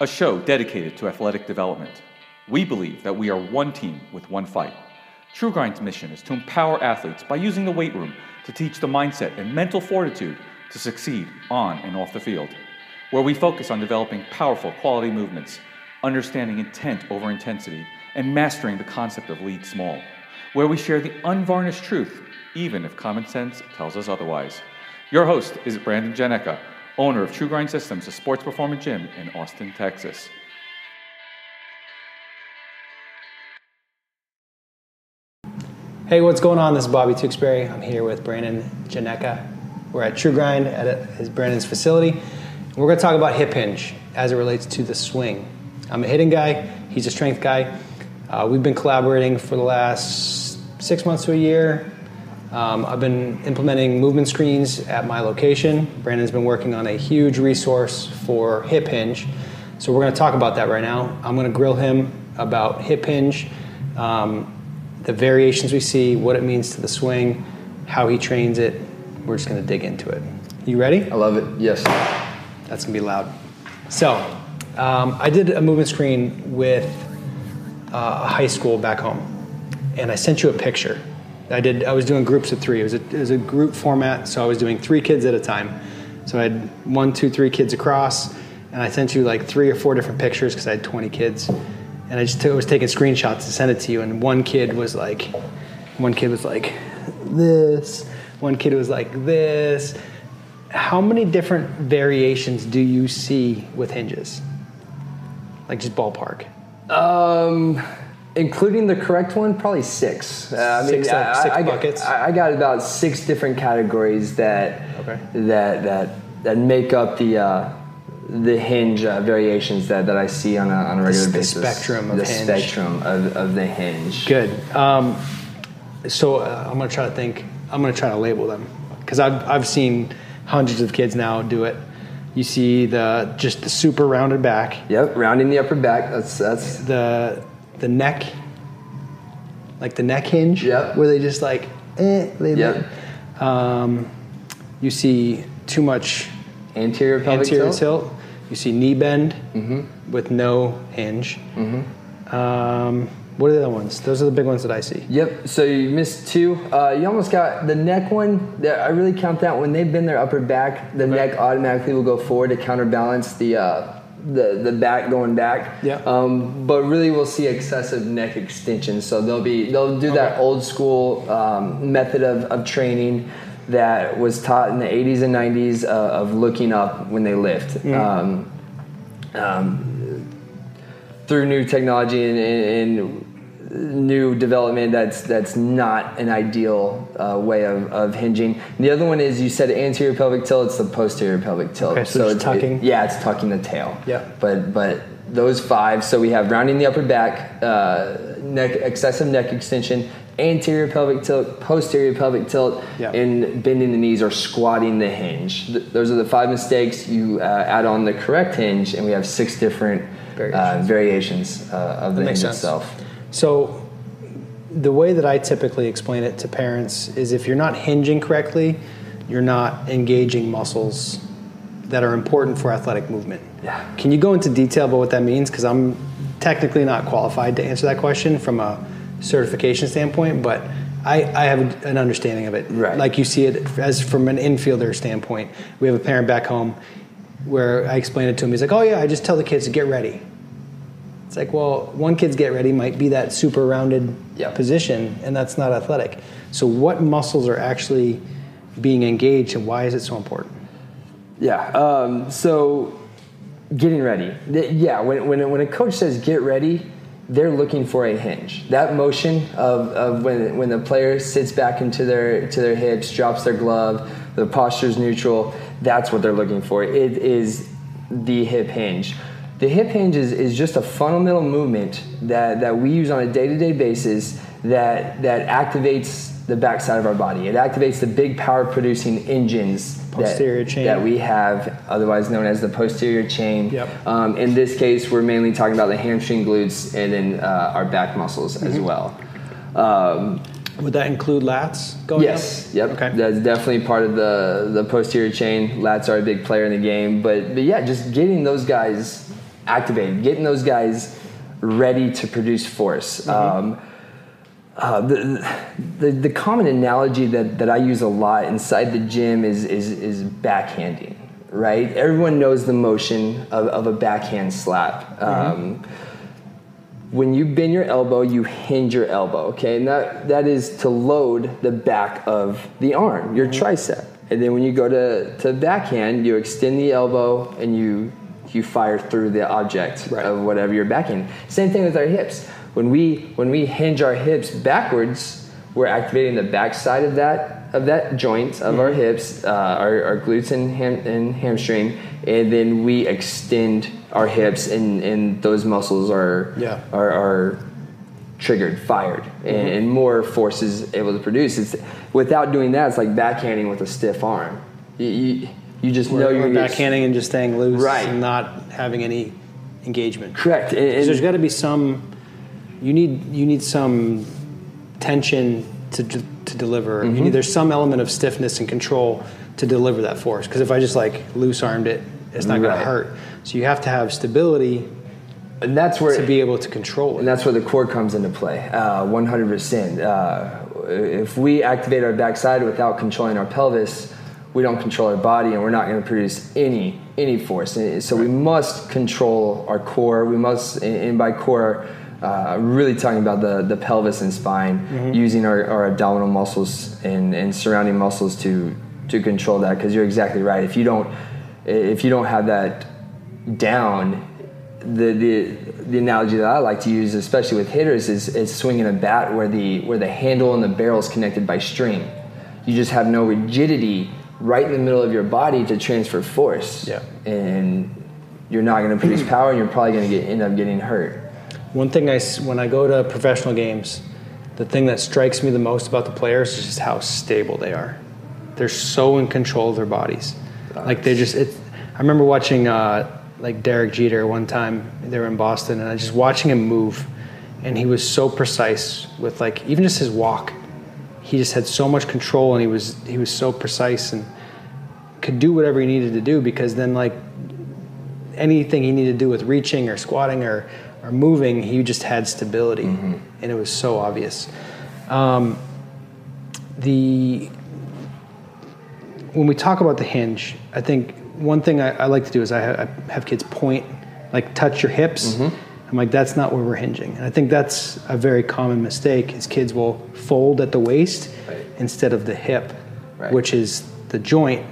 a show dedicated to athletic development. We believe that we are one team with one fight. True Grind's mission is to empower athletes by using the weight room to teach the mindset and mental fortitude to succeed on and off the field, where we focus on developing powerful quality movements, understanding intent over intensity, and mastering the concept of lead small, where we share the unvarnished truth, even if common sense tells us otherwise. Your host is Brandon Janeca, owner of True Grind Systems, a sports performance gym in Austin, Texas. Hey, what's going on? This is Bobby Tewksbury. I'm here with Brandon Janeca. We're at True Grind at his Brandon's facility. We're going to talk about hip hinge as it relates to the swing. I'm a hitting guy. He's a strength guy. Uh, we've been collaborating for the last six months to a year. Um, I've been implementing movement screens at my location. Brandon's been working on a huge resource for hip hinge. So we're going to talk about that right now. I'm going to grill him about hip hinge. Um, the variations we see, what it means to the swing, how he trains it. We're just going to dig into it. You ready? I love it. Yes. That's going to be loud. So, um, I did a movement screen with uh, a high school back home, and I sent you a picture. I did. I was doing groups of three. It was, a, it was a group format, so I was doing three kids at a time. So I had one, two, three kids across, and I sent you like three or four different pictures because I had 20 kids and I just was taking screenshots to send it to you. And one kid was like, one kid was like this, one kid was like this. How many different variations do you see with hinges? Like just ballpark. Um, including the correct one, probably six. Uh, I Six, like, I, six I, buckets? I, I got about six different categories that Okay. that that that make up the. Uh, the hinge uh, variations that, that I see on a, on a regular the basis. spectrum of the hinge. spectrum of, of the hinge. Good. Um, so uh, I'm gonna try to think. I'm gonna try to label them because I've I've seen hundreds of kids now do it. You see the just the super rounded back, Yep, rounding the upper back. That's that's the the neck, like the neck hinge, Yep. where they just like, eh, they Yep. Um, you see too much anterior pelvic anterior tilt. tilt. You see knee bend Mm-hmm. with no hinge. Um, what are the other ones? Those are the big ones that I see. Yep. So you missed two. Uh, you almost got the neck one. That I really count that when they bend their upper back, the neck automatically will go forward to counterbalance the uh, the the back going back. Yeah. Um, but really, we'll see excessive neck extension. So they'll be they'll do that Okay. old school um, method of, of training that was taught in the 80s and 90s uh, of looking up when they lift. Um, um, through new technology and, and, and new development that's that's not an ideal uh, way of, of hinging. The other one is you said anterior pelvic tilt. It's the posterior pelvic tilt. Okay, so it's tucking. yeah, it's tucking the tail. Yeah. But but those five. So we have rounding the upper back, uh, neck excessive neck extension, anterior pelvic tilt, posterior pelvic tilt, Yeah. and bending the knees or squatting the hinge. Th- those are the five mistakes. You uh, add on the correct hinge, and we have six different uh, variations uh, of the hinge itself. So, the way that I typically explain it to parents is if you're not hinging correctly, you're not engaging muscles that are important for athletic movement. Yeah. Can you go into detail about what that means? Because I'm technically not qualified to answer that question from a certification standpoint, but I, I have an understanding of it. Right. Like you see it as from an infielder standpoint. We have a parent back home where I explained it to him. He's like, "Oh yeah, I just tell the kids to get ready." Like, well, one kid's get ready might be that super rounded position, and that's not athletic. So, what muscles are actually being engaged, and why is it so important? Yeah. Um, so getting ready. Yeah. When, when, when a coach says get ready, they're looking for a hinge. That motion of, of when, when the player sits back into their, to their hips, drops their glove, the posture's neutral, that's what they're looking for. It is the hip hinge. The hip hinge is, is just a fundamental movement that, that we use on a day-to-day basis that, that activates the backside of our body. It activates the big power producing engines that- Posterior chain. that we have, otherwise known as the posterior chain. Yep. Um, in this case, we're mainly talking about the hamstring glutes and then uh, our back muscles Mm-hmm. as well. Um, Would that include lats going yes, up? yep. Okay. That's definitely part of the the posterior chain. Lats are a big player in the game, but but yeah, just getting those guys activated, getting those guys ready to produce force. Um, uh, the, the, the common analogy that, that I use a lot inside the gym is, is, is backhanding, right? Everyone knows the motion of, of a backhand slap. Um, when you bend your elbow, you hinge your elbow, okay? And that, that is to load the back of the arm, your tricep. And then when you go to, to backhand, you extend the elbow and you, you fire through the object Right. of whatever you're backing. Same thing with our hips. When we, when we hinge our hips backwards, we're activating the back side of that of that joint of our hips, uh, our, our glutes and, ham, and hamstring, and then we extend our hips, and, and those muscles are Yeah. are, are triggered, fired, and, and more force is able to produce. It's without doing that, it's like backhanding with a stiff arm. You, you, you just know you're backhanding and just staying loose Right. and not having any engagement. correct. And, and- there's got to be some. You need you need some tension to d- to deliver. Mm-hmm. You need, there's some element of stiffness and control to deliver that force. Because if I just like loose armed it, it's not going Right. to hurt. So you have to have stability and that's where to be able to control it. And that's where the core comes into play, uh, 100%. Uh, if we activate our backside without controlling our pelvis, we don't control our body and we're not going to produce any any force. So we must control our core. We must, and by core, uh, really talking about the, the pelvis and spine, using our, our abdominal muscles and, and surrounding muscles to to control that. Because you're exactly right. If you don't if you don't have that down, the, the the analogy that I like to use, especially with hitters, is, is swinging a bat where the where the handle and the barrel is connected by string. You just have no rigidity right in the middle of your body to transfer force. Yeah. And you're not going to produce power, and you're probably going to get end up getting hurt. One thing I when I go to professional games, the thing that strikes me the most about the players is just how stable they are. They're so in control of their bodies. Like they just. It, I remember watching uh, like Derek Jeter one time. They were in Boston, and I just watching him move, and he was so precise with like even just his walk. He just had so much control, and he was he was so precise and could do whatever he needed to do because then like anything he needed to do with reaching or squatting or, or moving, he just had stability, and it was so obvious. Um, the when we talk about the hinge, I think one thing I, I like to do is I, ha- I have kids point, like touch your hips. I'm like, that's not where we're hinging, and I think that's a very common mistake. Is kids will fold at the waist Right. instead of the hip, Right. which is the joint,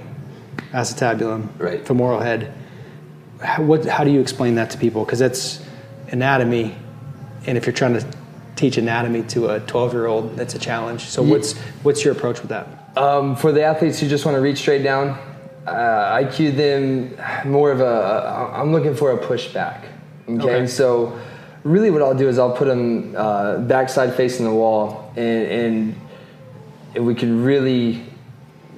acetabulum, Right. femoral head how, what, how do you explain that to people? Because that's anatomy, and if you're trying to teach anatomy to a 12 year old, that's a challenge. So what's what's your approach with that? Um, for the athletes who just want to reach straight down, uh, I cue them more of a, I'm looking for a pushback. Okay, Okay. so really what I'll do is I'll put them uh, backside facing the wall, and, and if we can really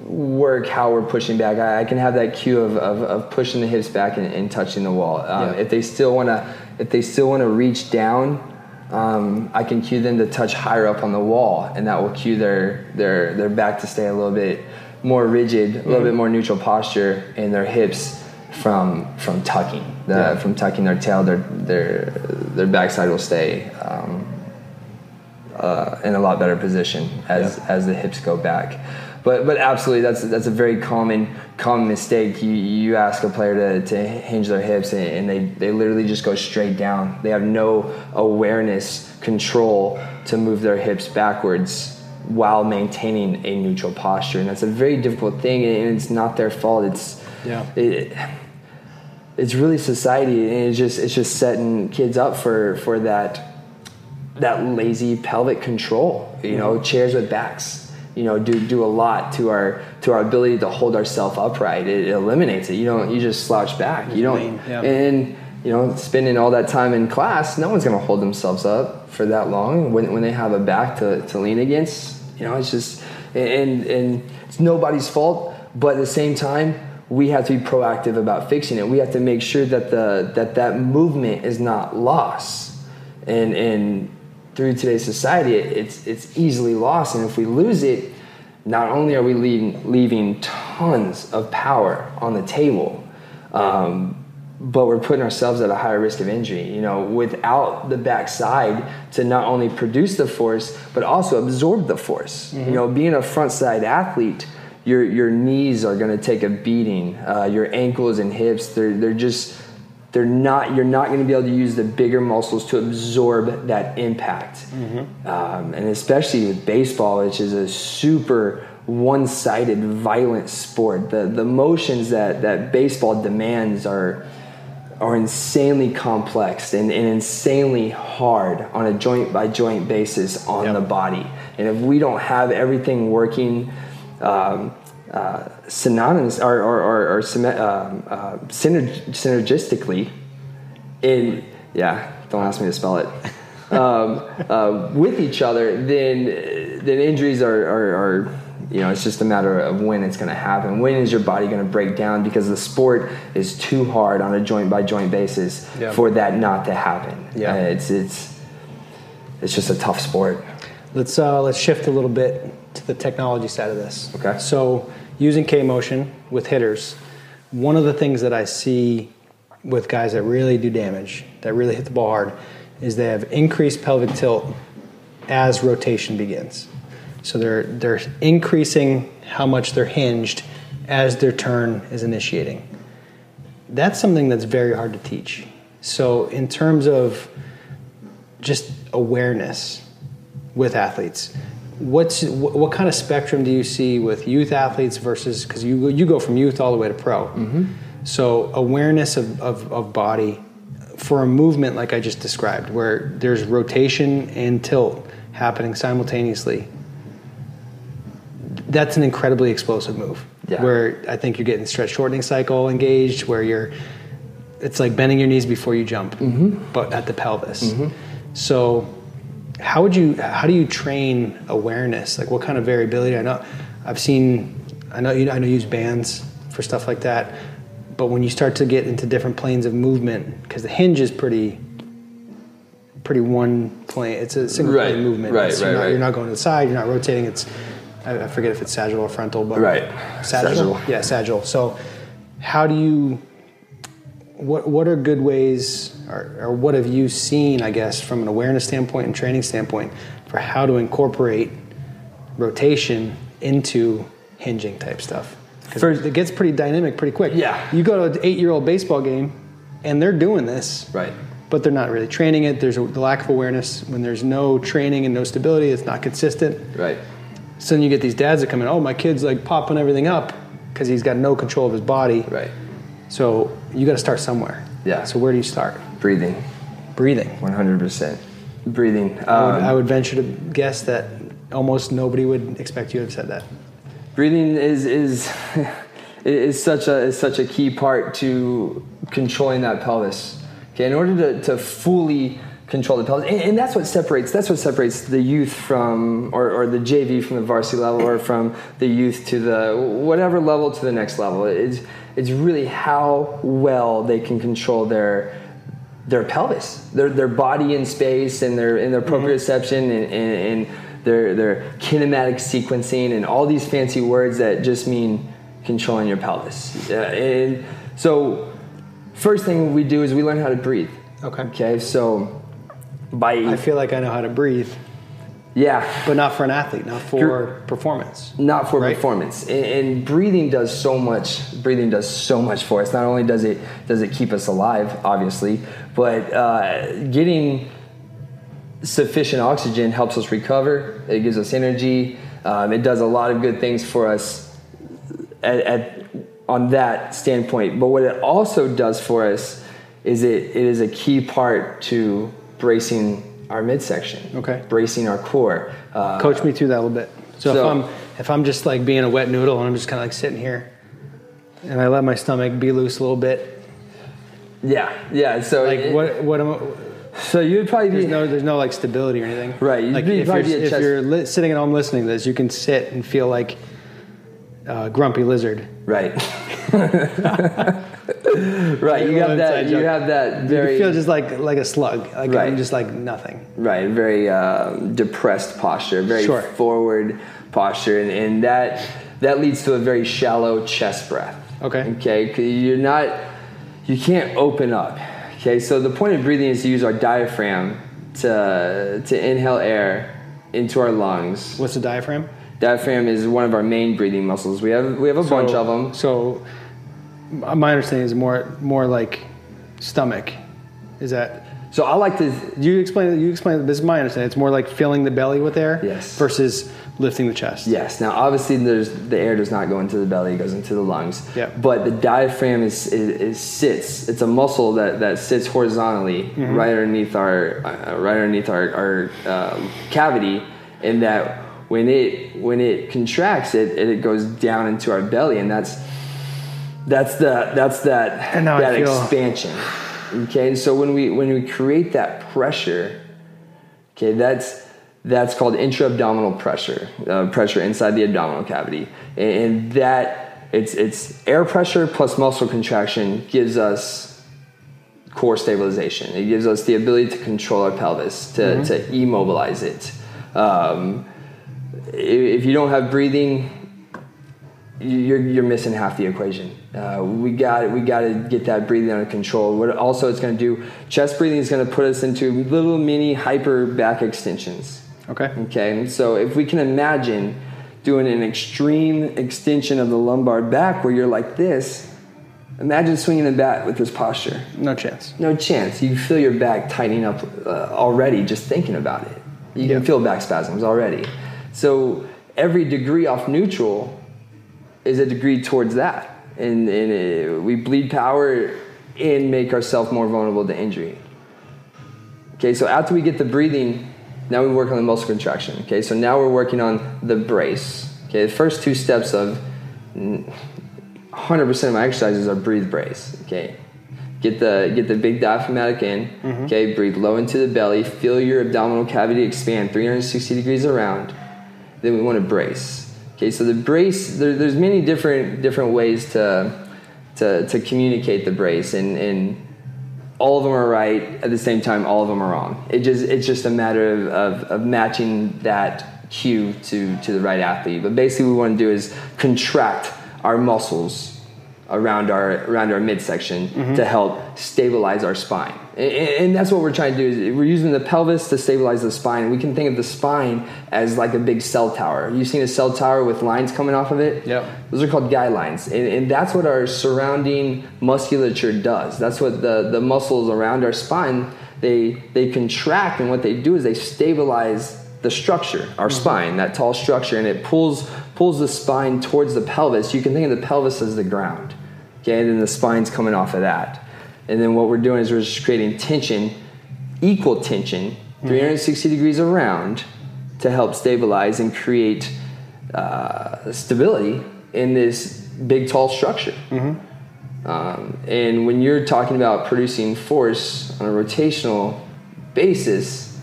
work how we're pushing back, I, I can have that cue of, of, of pushing the hips back and, and touching the wall. Um, Yeah. If they still want to, if they still want to reach down, um, I can cue them to touch higher up on the wall, and that will cue their their their back to stay a little bit more rigid, a little bit more neutral posture, and their hips from from tucking, Yeah. from tucking their tail, their their their backside will stay um, uh, in a lot better position as Yeah. as the hips go back. But but absolutely, that's that's a very common common mistake. You you ask a player to, to hinge their hips and, and they they literally just go straight down. They have no awareness control to move their hips backwards while maintaining a neutral posture, and that's a very difficult thing. And it's not their fault. It's Yeah. it, it's really society, and it's just it's just setting kids up for for that that lazy pelvic control. You know, mm-hmm. chairs with backs. You know, do do a lot to our to our ability to hold ourselves upright. It, eliminates it. You don't. You just slouch back. You don't. Yeah. And you know, spending all that time in class, no one's going to hold themselves up for that long when when they have a back to, to lean against. You know, it's just and and it's nobody's fault. But at the same time, we have to be proactive about fixing it. We have to make sure that the that that movement is not lost. And and through today's society, it's it's easily lost. And if we lose it, not only are we leaving, leaving tons of power on the table, um, but we're putting ourselves at a higher risk of injury. You know, without the backside to not only produce the force but also absorb the force. You know, being a front side athlete, your your knees are going to take a beating. Uh, your ankles and hips, they're they're just they're not you're not going to be able to use the bigger muscles to absorb that impact um, and especially with baseball which is a super one-sided violent sport the the motions that that baseball demands are are insanely complex and, and insanely hard on a joint by joint basis on Yep. the body and if we don't have everything working um, uh, synonymous or, or, or, or um, uh, synerg- synergistically in yeah don't ask me to spell it um, uh, with each other then then injuries are, are, are you know it's just a matter of when it's going to happen when is your body going to break down because the sport is too hard on a joint by joint basis Yeah. for that not to happen Yeah. Uh, it's it's it's just a tough sport Let's uh, let's shift a little bit to the technology side of this. Okay. So using K motion with hitters, one of the things that I see with guys that really do damage, that really hit the ball hard, is they have increased pelvic tilt as rotation begins. So they're they're increasing how much they're hinged as their turn is initiating. That's something that's very hard to teach. So in terms of just awareness with athletes. What's what, what kind of spectrum do you see with youth athletes versus because you you go from youth all the way to pro. Mm-hmm. So awareness of, of, of body for a movement like I just described, where there's rotation and tilt happening simultaneously. That's an incredibly explosive move. Yeah. Where I think you're getting stretch shortening cycle engaged, where you're it's like bending your knees before you jump, mm-hmm. but at the pelvis. Mm-hmm. So, how would you? How do you train awareness? Like, what kind of variability? I know, I've seen. I know you. know, I know you use bands for stuff like that. But when you start to get into different planes of movement, because the hinge is pretty, pretty one plane. It's a single Right, plane movement. right, It's- you're, right, not, right. you're not going to the side. You're not rotating. It's I, I forget if it's sagittal or frontal, but Right. sagittal. Sagittal. Yeah, sagittal. So, how do you? What What are good ways, or, or what have you seen? I guess from an awareness standpoint and training standpoint, for how to incorporate rotation into hinging type stuff. Because it gets pretty dynamic pretty quick. Yeah. You go to an eight year old baseball game, and they're doing this right but they're not really training it. There's a the lack of awareness. When there's no training and no stability, it's not consistent. right So then you get these dads that come in, oh, my kid's like popping everything up because he's got no control of his body. right So you got to start somewhere. Yeah. So where do you start? Breathing Breathing. 100% breathing I, would, Um, I would venture to guess that almost nobody would expect you to have said that. breathing is is is such a is such a key part to controlling that pelvis. Okay, in order to, to fully control the pelvis, and, and that's what separates that's what separates the youth from or, or the JV from the varsity level, or from the youth to the whatever level to the next level. It's it's really how well they can control their their pelvis, their their body in space, and their and their proprioception, and, and, and their their kinematic sequencing, and all these fancy words that just mean controlling your pelvis. Uh, and so, first thing we do is we learn how to breathe. Okay. Okay. So, by I feel like I know how to breathe, yeah, but not for an athlete, not for You're- performance. not for Right. performance. And, and breathing does so much breathing does so much for us. Not only does it does it keep us alive obviously but uh, getting sufficient oxygen helps us recover. It gives us energy. Um, it does a lot of good things for us at, at, on that standpoint. But what it also does for us is it, it is a key part to bracing our midsection Okay. bracing our core uh, Coach me through that a little bit. So, So- if I'm if I'm just like being a wet noodle and I'm just kind of like sitting here, and I let my stomach be loose a little bit, yeah yeah so like it- what what am I, So you'd probably be there's no there's no like stability or anything. Right, you'd Like be- if you're, a if you're li- sitting at home listening to this, you can sit and feel like uh, grumpy lizard. right. right, you have that. You joke. have that very you feel just like like a slug. Like Right. I'm just like nothing. right, very uh, depressed posture, very Sure. forward posture, and, and that that leads to a very shallow chest breath. Okay. Okay, you're not you can't open up. Okay, so the point of breathing is to use our diaphragm to to inhale air into our lungs. What's the diaphragm? Diaphragm is one of our main breathing muscles. We have we have a bunch of them. So, my understanding is more more like stomach. Is that? So I like to You explain. You explain. This is my understanding. It's more like filling the belly with air. Yes. Versus lifting the chest. Yes. Now, obviously, there's the air does not go into the belly; it goes into the lungs. Yep. But the diaphragm is, is, is sits. It's a muscle that, that sits horizontally right underneath our uh, right underneath our, our uh, cavity, and that when it when it contracts, it it goes down into our belly, and that's that's the that's that that expansion. Okay, and so when we when we create that pressure, Okay, that's that's called intra-abdominal pressure, uh, pressure inside the abdominal cavity, and, and that it's it's air pressure plus muscle contraction gives us core stabilization. It gives us the ability to control our pelvis, to, to immobilize it. Um, if you don't have breathing, you're, you're missing half the equation. Uh, we got we got to get that breathing under control. What also it's going to do, chest breathing is going to put us into little mini hyper back extensions. Okay. Okay, so if we can imagine doing an extreme extension of the lumbar back where you're like this, imagine swinging the bat with this posture. No chance. No chance. You feel your back tightening up uh, already just thinking about it. You Yeah. can feel back spasms already. So every degree off neutral is a degree towards that. And, and uh we bleed power and make ourselves more vulnerable to injury. Okay, so after we get the breathing, now we work on the muscle contraction. Okay, so now we're working on the brace. Okay, the first two steps of mm, 100% of my exercises are breathe brace. Okay, get the get the big diaphragmatic in. Okay, breathe low into the belly. Feel your abdominal cavity expand 360 degrees around. Then we want to brace. Okay, so the brace there, there's many different different ways to to, to communicate the brace and and all of them are right at the same time all of them are wrong. It just it's just a matter of, of, of matching that cue to to the right athlete. But basically what we want to do is contract our muscles around our around our midsection mm-hmm. to help stabilize our spine. And, and that's what we're trying to do is we're using the pelvis to stabilize the spine. We can think of the spine as like a big cell tower. You've seen a cell tower with lines coming off of it? Yep. those are called guide lines, and, and that's what our surrounding musculature does. That's what the, the muscles around our spine they they contract, and what they do is they stabilize the structure, our mm-hmm. spine, that tall structure, and it pulls pulls the spine towards the pelvis. You can think of the pelvis as the ground, okay, and then the spine's coming off of that. And then what we're doing is we're just creating tension, equal tension, 360 degrees around, to help stabilize and create uh, stability in this big tall structure. Um, and when you're talking about producing force on a rotational basis,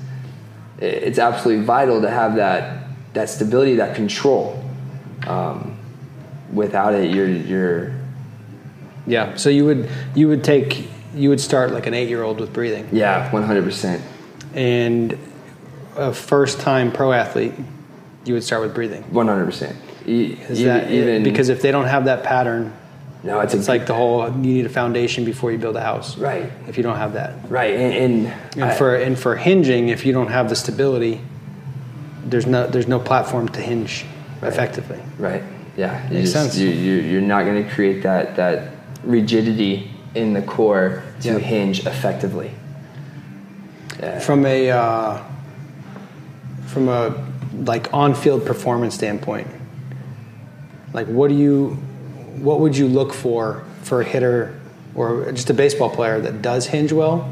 it's absolutely vital to have that that stability, that control. Um, without it, you're you're Yeah. So you would you would take you would start like an eight year old with breathing, yeah, 100 percent. and a first time pro athlete, you would start with breathing. 100 percent. Is that it? because if they don't have that pattern, no, it's, it's a, like the whole you need a foundation before you build a house. right, If you don't have that, right, and, and, and I- for and for hinging, if you don't have the stability, there's no there's no platform to hinge effectively. Right. Yeah. You Makes just, sense. You, you, you're not going to create that, that rigidity in the core to Yeah. hinge effectively. Yeah. From a uh, from a like on field performance standpoint, like what do you what would you look for for a hitter or just a baseball player that does hinge well?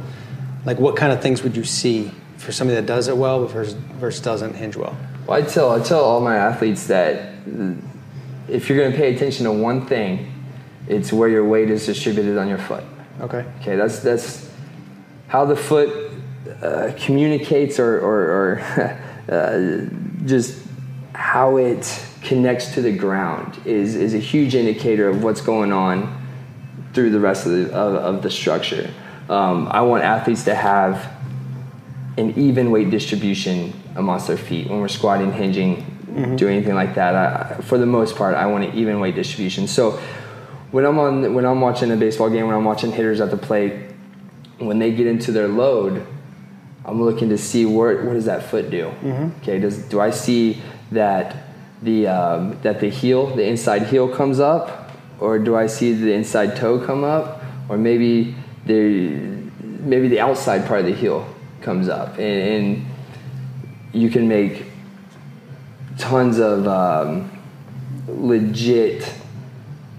Like what kind of things would you see for somebody that does it well versus versus doesn't hinge well? Well, I tell I tell all my athletes that if you're going to pay attention to one thing, it's where your weight is distributed on your foot. Okay. Okay, that's that's how the foot uh, communicates, or or, or uh, just how it connects to the ground is is a huge indicator of what's going on through the rest of the of, of the structure. Um, I want athletes to have an even weight distribution amongst their feet when we're squatting, hinging, doing anything like that. I, for the most part, I want an even weight distribution. So when I'm on when I'm watching a baseball game, when I'm watching hitters at the plate, when they get into their load, I'm looking to see where what does that foot do. Okay, does do I see that the um, that the heel, the inside heel comes up, or do I see the inside toe come up, or maybe the maybe the outside part of the heel comes up, and, and you can make tons of um, legit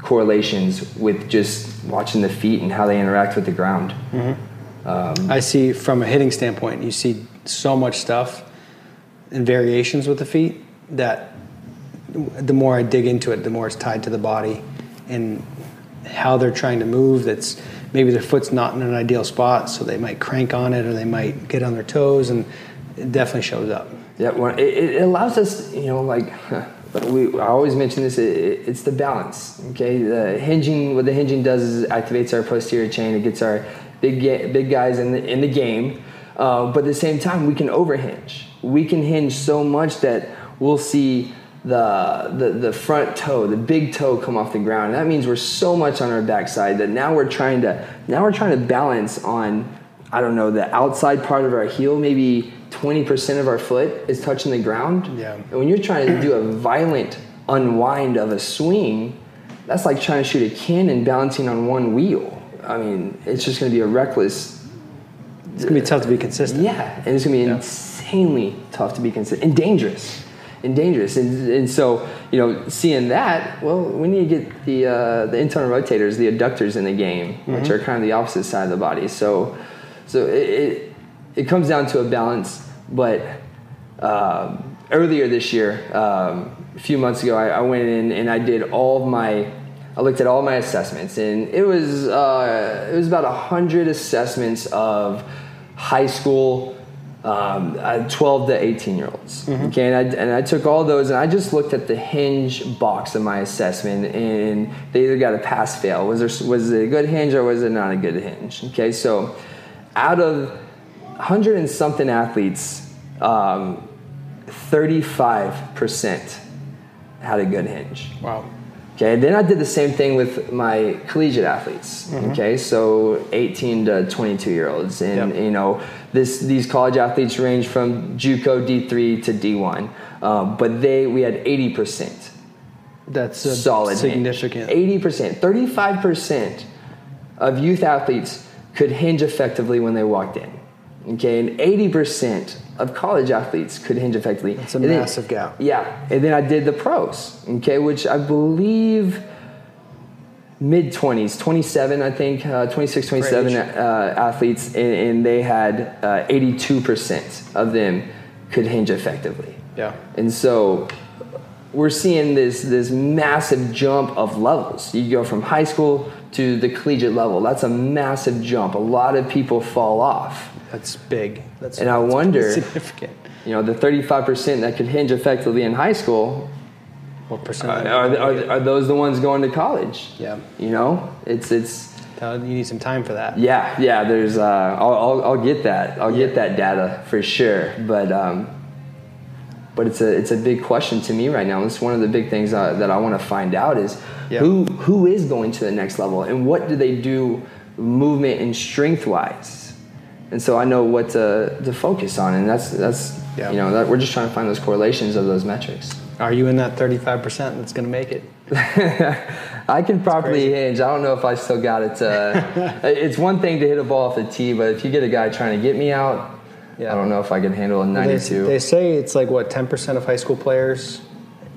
correlations with just watching the feet and how they interact with the ground. Mm-hmm. Um, I see from a hitting standpoint, you see so much stuff and variations with the feet that the more I dig into it, the more it's tied to the body and how they're trying to move. That's maybe their foot's not in an ideal spot, so they might crank on it or they might get on their toes, and it definitely shows up. Yeah, well, it, it allows us, you know, like we I always mention this. It, it's the balance. Okay, the hinging. What the hinging does is it activates our posterior chain. It gets our big big guys in the in the game. Uh, but at the same time, we can overhinge. We can hinge so much that we'll see the, the the front toe, the big toe, come off the ground. That means we're so much on our backside that now we're trying to now we're trying to balance on I don't know the outside part of our heel, maybe 20% of our foot is touching the ground. Yeah. And when you're trying to do a violent unwind of a swing, that's like trying to shoot a cannon balancing on one wheel. I mean, it's just going to be a reckless. It's gonna be tough to be consistent. Yeah, and it's going to be insanely tough to be consistent and dangerous. And dangerous, and, and so you know, seeing that, well, we need to get the uh, the internal rotators, the adductors in the game, which are kind of the opposite side of the body. So, so it, it, it comes down to a balance. But um, earlier this year, um, a few months ago, I, I went in and I did all of my, I looked at all my assessments, and it was uh, it was about hundred assessments of high school. Um, uh, 12 to 18 year olds. Okay, and I, and I took all those and I just looked at the hinge box of my assessment, and they either got a pass fail. Was there was it a good hinge or was it not a good hinge? Okay, so out of 100 and something athletes, um, 35% had a good hinge. Wow. Okay, then I did the same thing with my collegiate athletes. Okay, so 18 to 22 year olds, and Yep. you know, this these college athletes range from JUCO D3 to D1, um, but they we had 80 percent That's solid significant. Eighty percent, thirty-five percent of youth athletes could hinge effectively when they walked in. Okay, and eighty percent of college athletes could hinge effectively. That's a And then- massive gap. Yeah, and then I did the pros. Okay, which I believe mid 20s 27 i think uh, 26 27 uh, athletes and, and they had uh, 82% of them could hinge effectively Yeah. and so we're seeing this this massive jump of levels. You go from high school to the collegiate level. That's a massive jump. A lot of people fall off. That's big. That's And I that's wonder- significant. You know, the 35% that could hinge effectively in high school, What percent? are, are, are, are those the ones going to college? Yeah. You know, it's it's Uh, you need some time for that. yeah yeah. There's uh, I'll, I'll I'll get that. I'll get that data for sure. But um, but it's a it's a big question to me right now. It's one of the big things uh, that I want to find out is Yeah. who who is going to the next level and what do they do movement and strength wise. And so I know what to, to focus on, and that's that's Yeah. you know that we're just trying to find those correlations of those metrics. Are you in that 35% that's going to make it? I can properly hinge. I don't know if I still got it. Uh, it's one thing to hit a ball off the tee, but if you get a guy trying to get me out, Yeah. I don't know if I can handle a They, 92. they say it's like what 10% of high school players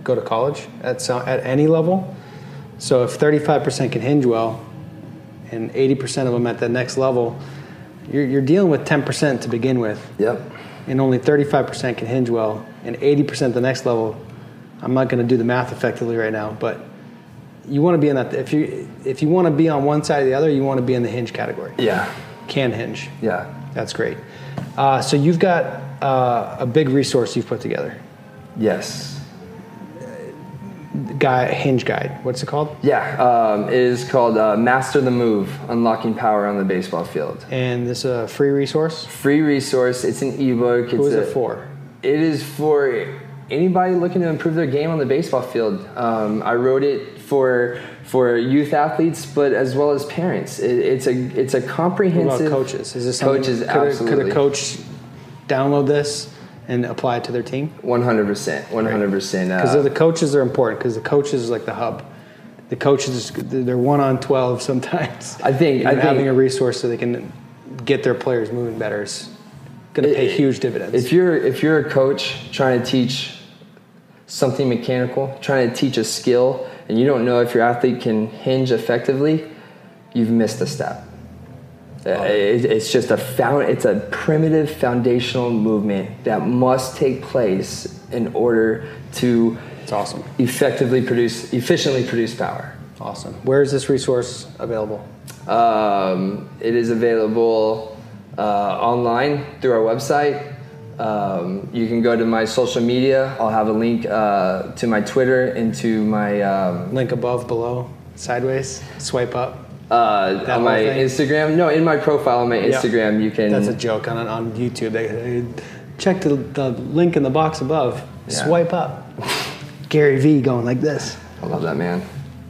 go to college at some, at any level. So if 35% can hinge well, and 80% of them at the next level, you're, you're dealing with 10% to begin with, yep. and only 35% can hinge well, and 80% the next level. I'm not going to do the math effectively right now, but you want to be in that. If you if you want to be on one side or the other, you want to be in the hinge category. Yeah. Can hinge. Yeah. That's great. Uh, so you've got uh, a big resource you've put together. Yes. Guy hinge guide. What's it called? Yeah. Um, it is called uh, Master the Move: Unlocking Power on the Baseball Field. And this is a free resource. Free resource. It's an ebook. It's Who is a, it for? It is for anybody looking to improve their game on the baseball field. Um, I wrote it for for youth athletes, but as well as parents. It, it's a it's a comprehensive. about coaches? Is this coaches? could, a, could a coach download this and apply it to their team? One hundred percent. One hundred percent. Because Uh, the coaches are important. Because the coaches is like the hub. The coaches, they're one on twelve sometimes. I think- I think- having a resource so they can get their players moving better is going to pay huge dividends. If you're if you're a coach trying to teach something mechanical, trying to teach a skill, and you don't know if your athlete can hinge effectively, you've missed a step. Uh, it- It's just a found. It's a primitive foundational movement that must take place in order to it's awesome. effectively produce, efficiently produce power. Awesome. Where is this resource available? Um, it is available uh, online through our website. Um, you can go to my social media. I'll have a link uh, to my Twitter and to my um, Link above, below, sideways, swipe up. Uh, on my thing? Instagram. No, in my profile on my. Instagram, you can. That's a joke on on YouTube. They, they check the, the link in the box above. Yeah. Swipe up. Gary V going like this. I love that man.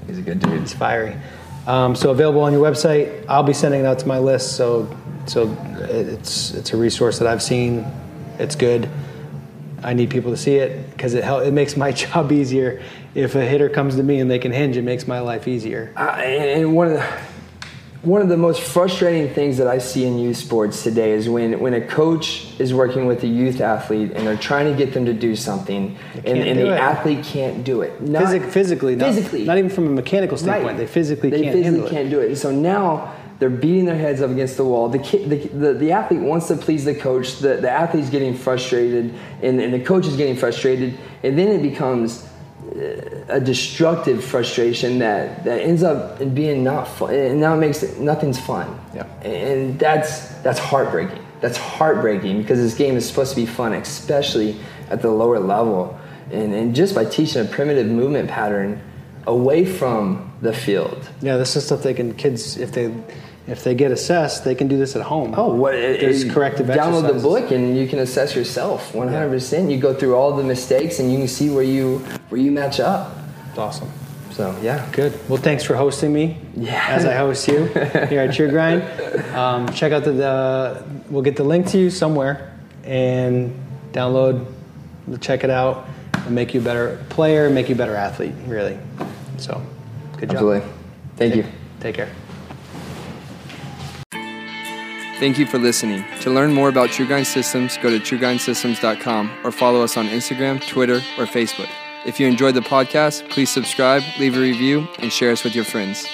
He's a good dude. It's fiery. Um, so available on your website. I'll be sending it out to my list. So so it's it's a resource that I've seen. It's good. I need people to see it because it hel- it makes my job easier. If a hitter comes to me and they can hinge, it makes my life easier. Uh, and and one of the one of the most frustrating things that I see in youth sports today is when, when a coach is working with a youth athlete and they're trying to get them to do something and, and do the it. athlete can't do it. Not- Physic- physically, not, physically. not even from a mechanical standpoint. Right. They physically they can't physically can't do it. And so now they're beating their heads up against the wall. The, kid, the, the, the athlete wants to please the coach. The, the athlete's getting frustrated, and, and the coach is getting frustrated. And then it becomes a destructive frustration that, that ends up in being not fun. And now it makes it, nothing's fun. Yeah. And that's, that's heartbreaking. That's heartbreaking because this game is supposed to be fun, especially at the lower level. And, and just by teaching a primitive movement pattern away from the field. Yeah, this is stuff they can kids if they if they get assessed, they can do this at home. Oh, what is There's uh, corrective Download exercises. the book and you can assess yourself 100%. You go through all the mistakes and you can see where you where you match up. It's awesome. So yeah, Good. Well, thanks for hosting me. Yeah. As I host you here at True Grind. Um, check out the, the. We'll get the link to you somewhere and download. Check it out and make you a better player, make you a better athlete. Really. So, good job. absolutely. Thank you. Take care. Thank you for listening. To learn more about True Grind Systems, go to truegrindsystems.com or follow us on Instagram, Twitter, or Facebook. If you enjoyed the podcast, please subscribe, leave a review, and share us with your friends.